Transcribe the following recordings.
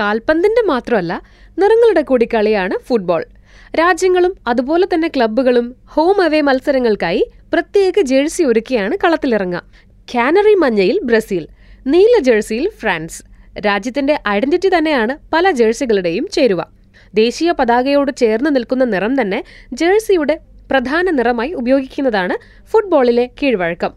കാൽപന്തിന്റെ മാത്രമല്ല നിറങ്ങളുടെ കൂടി കളിയാണ് ഫുട്ബോൾ. രാജ്യങ്ങളും അതുപോലെ തന്നെ ക്ലബ്ബുകളും ഹോം അവേ മത്സരങ്ങൾക്കായി പ്രത്യേക ജേഴ്സി ഒരുക്കിയാണ് കളത്തിലിറങ്ങുക. കാനറി മഞ്ഞയിൽ ബ്രസീൽ നീല ജേഴ്സിയിൽ ഫ്രാൻസ്. രാജ്യത്തിന്റെ ഐഡന്റിറ്റി തന്നെയാണ് പല ജേഴ്സികളുടെയും ചേരുവ. ദേശീയ പതാകയോട് ചേർന്ന് നിൽക്കുന്ന നിറം തന്നെ ജേഴ്സിയുടെ പ്രധാന നിറമായി ഉപയോഗിക്കുന്നതാണ് ഫുട്ബോളിലെ കീഴ്വഴക്കം.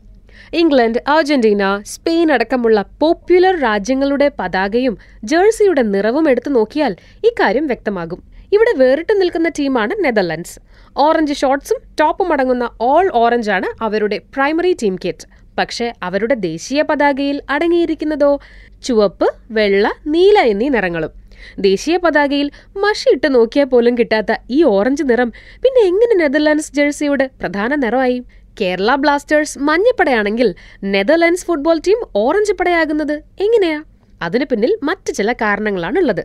ഇംഗ്ലണ്ട് അർജന്റീന സ്പെയിൻ അടക്കമുള്ള പോപ്പുലർ രാജ്യങ്ങളുടെ പതാകയും ജേഴ്സിയുടെ നിറവും എടുത്തു നോക്കിയാൽ ഇക്കാര്യം വ്യക്തമാകും. ഇവിടെ വേറിട്ട് നിൽക്കുന്ന ടീമാണ് നെതർലൻഡ്സ്. ഓറഞ്ച് ഷോർട്സും ടോപ്പും അടങ്ങുന്ന ഓൾ ഓറഞ്ച് ആണ് അവരുടെ പ്രൈമറി ടീം കിറ്റ്. പക്ഷേ അവരുടെ ദേശീയ പതാകയിൽ അടങ്ങിയിരിക്കുന്നതോ ചുവപ്പ് വെള്ള നീല എന്നീ നിറങ്ങളും. ദേശീയ പതാകയിൽ മഷി ഇട്ട് നോക്കിയാൽ പോലും കിട്ടാത്ത ഈ ഓറഞ്ച് നിറം പിന്നെ എങ്ങനെ നെതർലാൻഡ്സ് ജേഴ്സിയുടെ പ്രധാന നിറമായി? കേരള ബ്ലാസ്റ്റേഴ്സ് മഞ്ഞപ്പടയാണെങ്കിൽ നെതർലൻഡ്സ് ഫുട്ബോൾ ടീം ഓറഞ്ച് പടയാകുന്നത് എങ്ങനെയാ? അതിനു പിന്നിൽ മറ്റു ചില കാരണങ്ങളാണുള്ളത്.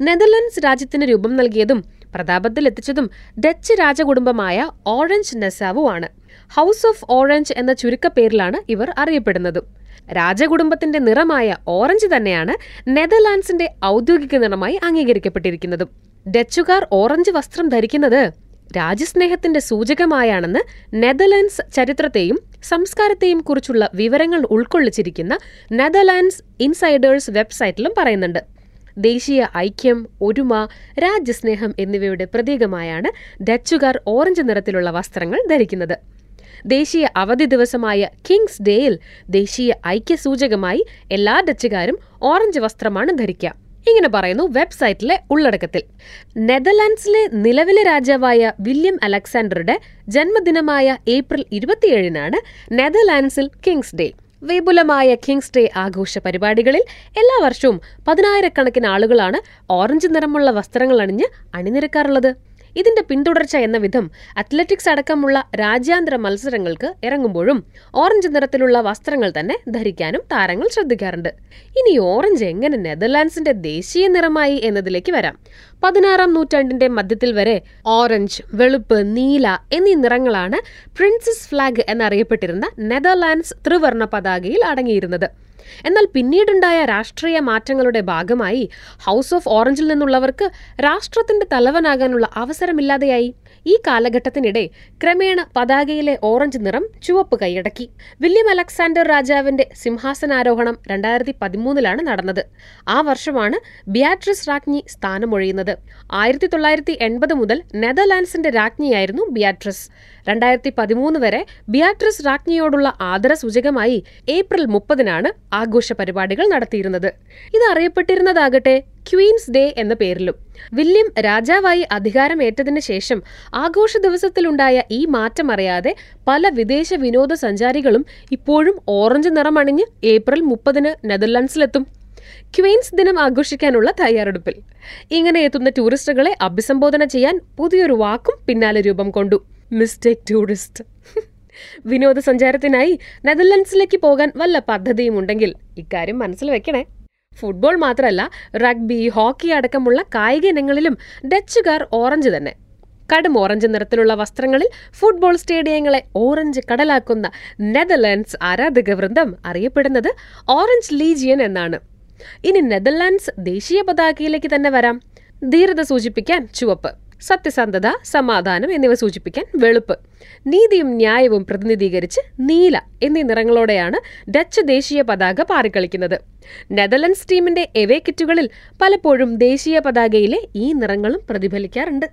നെതർലൻഡ്സ് രാജ്യത്തിന് രൂപം നൽകിയതും പ്രതാപത്തിൽ എത്തിച്ചതും ഡച്ച് രാജകുടുംബമായ ഓറഞ്ച് നെസാവു ആണ് ഹൗസ് ഓഫ് ഓറഞ്ച് എന്ന ചുരുക്കപ്പേരിലാണ് ഇവർ അറിയപ്പെടുന്നത്. രാജകുടുംബത്തിന്റെ നിറമായ ഓറഞ്ച് തന്നെയാണ് നെതർലാൻഡ്സിന്റെ ഔദ്യോഗിക നിറമായി അംഗീകരിക്കപ്പെട്ടിരിക്കുന്നതും. ഡച്ചുകാർ ഓറഞ്ച് വസ്ത്രം ധരിക്കുന്നത് രാജ്യസ്നേഹത്തിന്റെ സൂചകമായാണെന്ന് നെതർലാൻഡ്സ് ചരിത്രത്തെയും സംസ്കാരത്തെയും കുറിച്ചുള്ള വിവരങ്ങൾ ഉൾക്കൊള്ളിച്ചിരിക്കുന്ന നെതർലാൻഡ്സ് ഇൻസൈഡേഴ്സ് വെബ്സൈറ്റിലും പറയുന്നുണ്ട്. ദേശീയ ഐക്യം ഒരുമ രാജ്യസ്നേഹം എന്നിവയുടെ പ്രതീകമായാണ് ഡച്ചുകാർ ഓറഞ്ച് നിറത്തിലുള്ള വസ്ത്രങ്ങൾ ധരിക്കുന്നത്. ദേശീയ അവധി ദിവസമായ കിങ്സ് ഡേയിൽ ദേശീയ ഐക്യ സൂചകമായി എല്ലാ ഡച്ചുകാരും ഓറഞ്ച് വസ്ത്രമാണ് ധരിക്കുക. ഇങ്ങനെ പറയുന്നു വെബ്സൈറ്റിലെ ഉള്ളടക്കത്തിൽ. നെതർലാൻഡ്സിലെ നിലവിലെ രാജാവായ വില്യം അലക്സാണ്ടറുടെ ജന്മദിനമായ ഏപ്രിൽ ഇരുപത്തിയേഴിനാണ് നെതർലാൻഡ്സിൽ കിങ്സ് ഡേ. വിപുലമായ കിങ്സ് ഡേ ആഘോഷ പരിപാടികളിൽ എല്ലാ വർഷവും പതിനായിരക്കണക്കിന് ആളുകളാണ് ഓറഞ്ച് നിറമുള്ള വസ്ത്രങ്ങൾ അണിഞ്ഞ് അണിനിരക്കാറുള്ളത്. ഇതിന്റെ പിന്തുടർച്ച എന്ന വിധം അത്ലറ്റിക്സ് അടക്കമുള്ള രാജ്യാന്തര മത്സരങ്ങൾക്ക് ഇറങ്ങുമ്പോഴും ഓറഞ്ച് നിറത്തിലുള്ള വസ്ത്രങ്ങൾ തന്നെ ധരിക്കാനും താരങ്ങൾ ശ്രദ്ധിക്കാറുണ്ട്. ഇനി ഓറഞ്ച് എങ്ങനെ നെതർലാൻഡ്സിന്റെ ദേശീയ നിറമായി എന്നതിലേക്ക് വരാം. പതിനാറാം നൂറ്റാണ്ടിന്റെ മധ്യത്തിൽ വരെ ഓറഞ്ച് വെളുപ്പ് നീല എന്നീ നിറങ്ങളാണ് പ്രിൻസസ് ഫ്ലാഗ് എന്നറിയപ്പെട്ടിരുന്ന നെതർലാൻഡ്സ് ത്രിവർണ പതാകയിൽ അടങ്ങിയിരുന്നത്. എന്നാൽ പിന്നീടുണ്ടായ രാഷ്ട്രീയ മാറ്റങ്ങളുടെ ഭാഗമായി ഹൗസ് ഓഫ് ഓറഞ്ചിൽ നിന്നുള്ളവർക്ക് രാഷ്ട്രത്തിന്റെ തലവനാകാനുള്ള അവസരമില്ലാതെയായി. ഈ കാലഘട്ടത്തിനിടെ ക്രമേണ പതാകയിലെ ഓറഞ്ച് നിറം ചുവപ്പ് കൈയടക്കി. വില്യം അലക്സാണ്ടർ രാജാവിന്റെ സിംഹാസനാരോഹണം രണ്ടായിരത്തി പതിമൂന്നിലാണ് നടന്നത്. ആ വർഷമാണ് ബിയാട്രിസ് രാജ്ഞി സ്ഥാനമൊഴിയുന്നത്. ആയിരത്തി തൊള്ളായിരത്തി എൺപത് മുതൽ നെതർലാൻഡ്സിന്റെ രാജ്ഞിയായിരുന്നു ബിയാട്രിസ്. രണ്ടായിരത്തി പതിമൂന്ന് വരെ ബിയാട്രിസ് രാജ്ഞിയോടുള്ള ആദരസൂചകമായി ഏപ്രിൽ മുപ്പതിനാണ് ആഘോഷ പരിപാടികൾ നടത്തിയിരുന്നത്. ഇത് അറിയപ്പെട്ടിരുന്നതാകട്ടെ ക്വീൻസ് ഡേ എന്ന പേരിലും. വില്യം രാജാവായി അധികാരമേറ്റതിനു ശേഷം ആഘോഷ ദിവസത്തിലുണ്ടായ ഈ മാറ്റം അറിയാതെ പല വിദേശ വിനോദസഞ്ചാരികളും ഇപ്പോഴും ഓറഞ്ച് നിറമണിഞ്ഞ് ഏപ്രിൽ മുപ്പതിന് നെതർലാൻഡ്സിലെത്തും. ക്വീൻസ് ദിനം ആഘോഷിക്കാനുള്ള തയ്യാറെടുപ്പിൽ. ഇങ്ങനെ എത്തുന്ന ടൂറിസ്റ്റുകളെ അഭിസംബോധന ചെയ്യാൻ പുതിയൊരു വാക്കും പിന്നാലെ രൂപം കൊണ്ടു. Mistake tourist. വിനോദസഞ്ചാരത്തിനായി നെതർലൻഡ്സിലേക്ക് പോകാൻ വല്ല പദ്ധതിയും ഉണ്ടെങ്കിൽ ഇക്കാര്യം മനസ്സിൽ വെക്കണേ. ഫുട്ബോൾ മാത്രമല്ല റഗ്ബി ഹോക്കി അടക്കമുള്ള കായിക ഇനങ്ങളിലും ഡച്ചുകാർ ഓറഞ്ച് തന്നെ. കടും ഓറഞ്ച് നിറത്തിലുള്ള വസ്ത്രങ്ങളിൽ ഫുട്ബോൾ സ്റ്റേഡിയങ്ങളെ ഓറഞ്ച് കടലാക്കുന്ന നെതർലാൻഡ്സ് ആരാധക വൃന്ദം അറിയപ്പെടുന്നത് ഓറഞ്ച് ലീജിയൻ എന്നാണ്. ഇനി നെതർലാൻഡ്സ് ദേശീയ പതാകയിലേക്ക് തന്നെ വരാം. ധീരത സൂചിപ്പിക്കാൻ ചുവപ്പ്. സത്യസന്ധത സമാധാനം എന്നിവ സൂചിപ്പിക്കാൻ വെളുപ്പ് നീതിയും ന്യായവും പ്രതിനിധീകരിച്ച് നീല എന്നീ നിറങ്ങളോടെയാണ് ഡച്ച് ദേശീയ പതാക പാറിക്കളിക്കുന്നത്. നെതർലൻഡ്സ് ടീമിന്റെ എവേ കിറ്റുകളിൽ പലപ്പോഴും ദേശീയ പതാകയിലെ ഈ നിറങ്ങളും പ്രതിഫലിക്കാറുണ്ട്.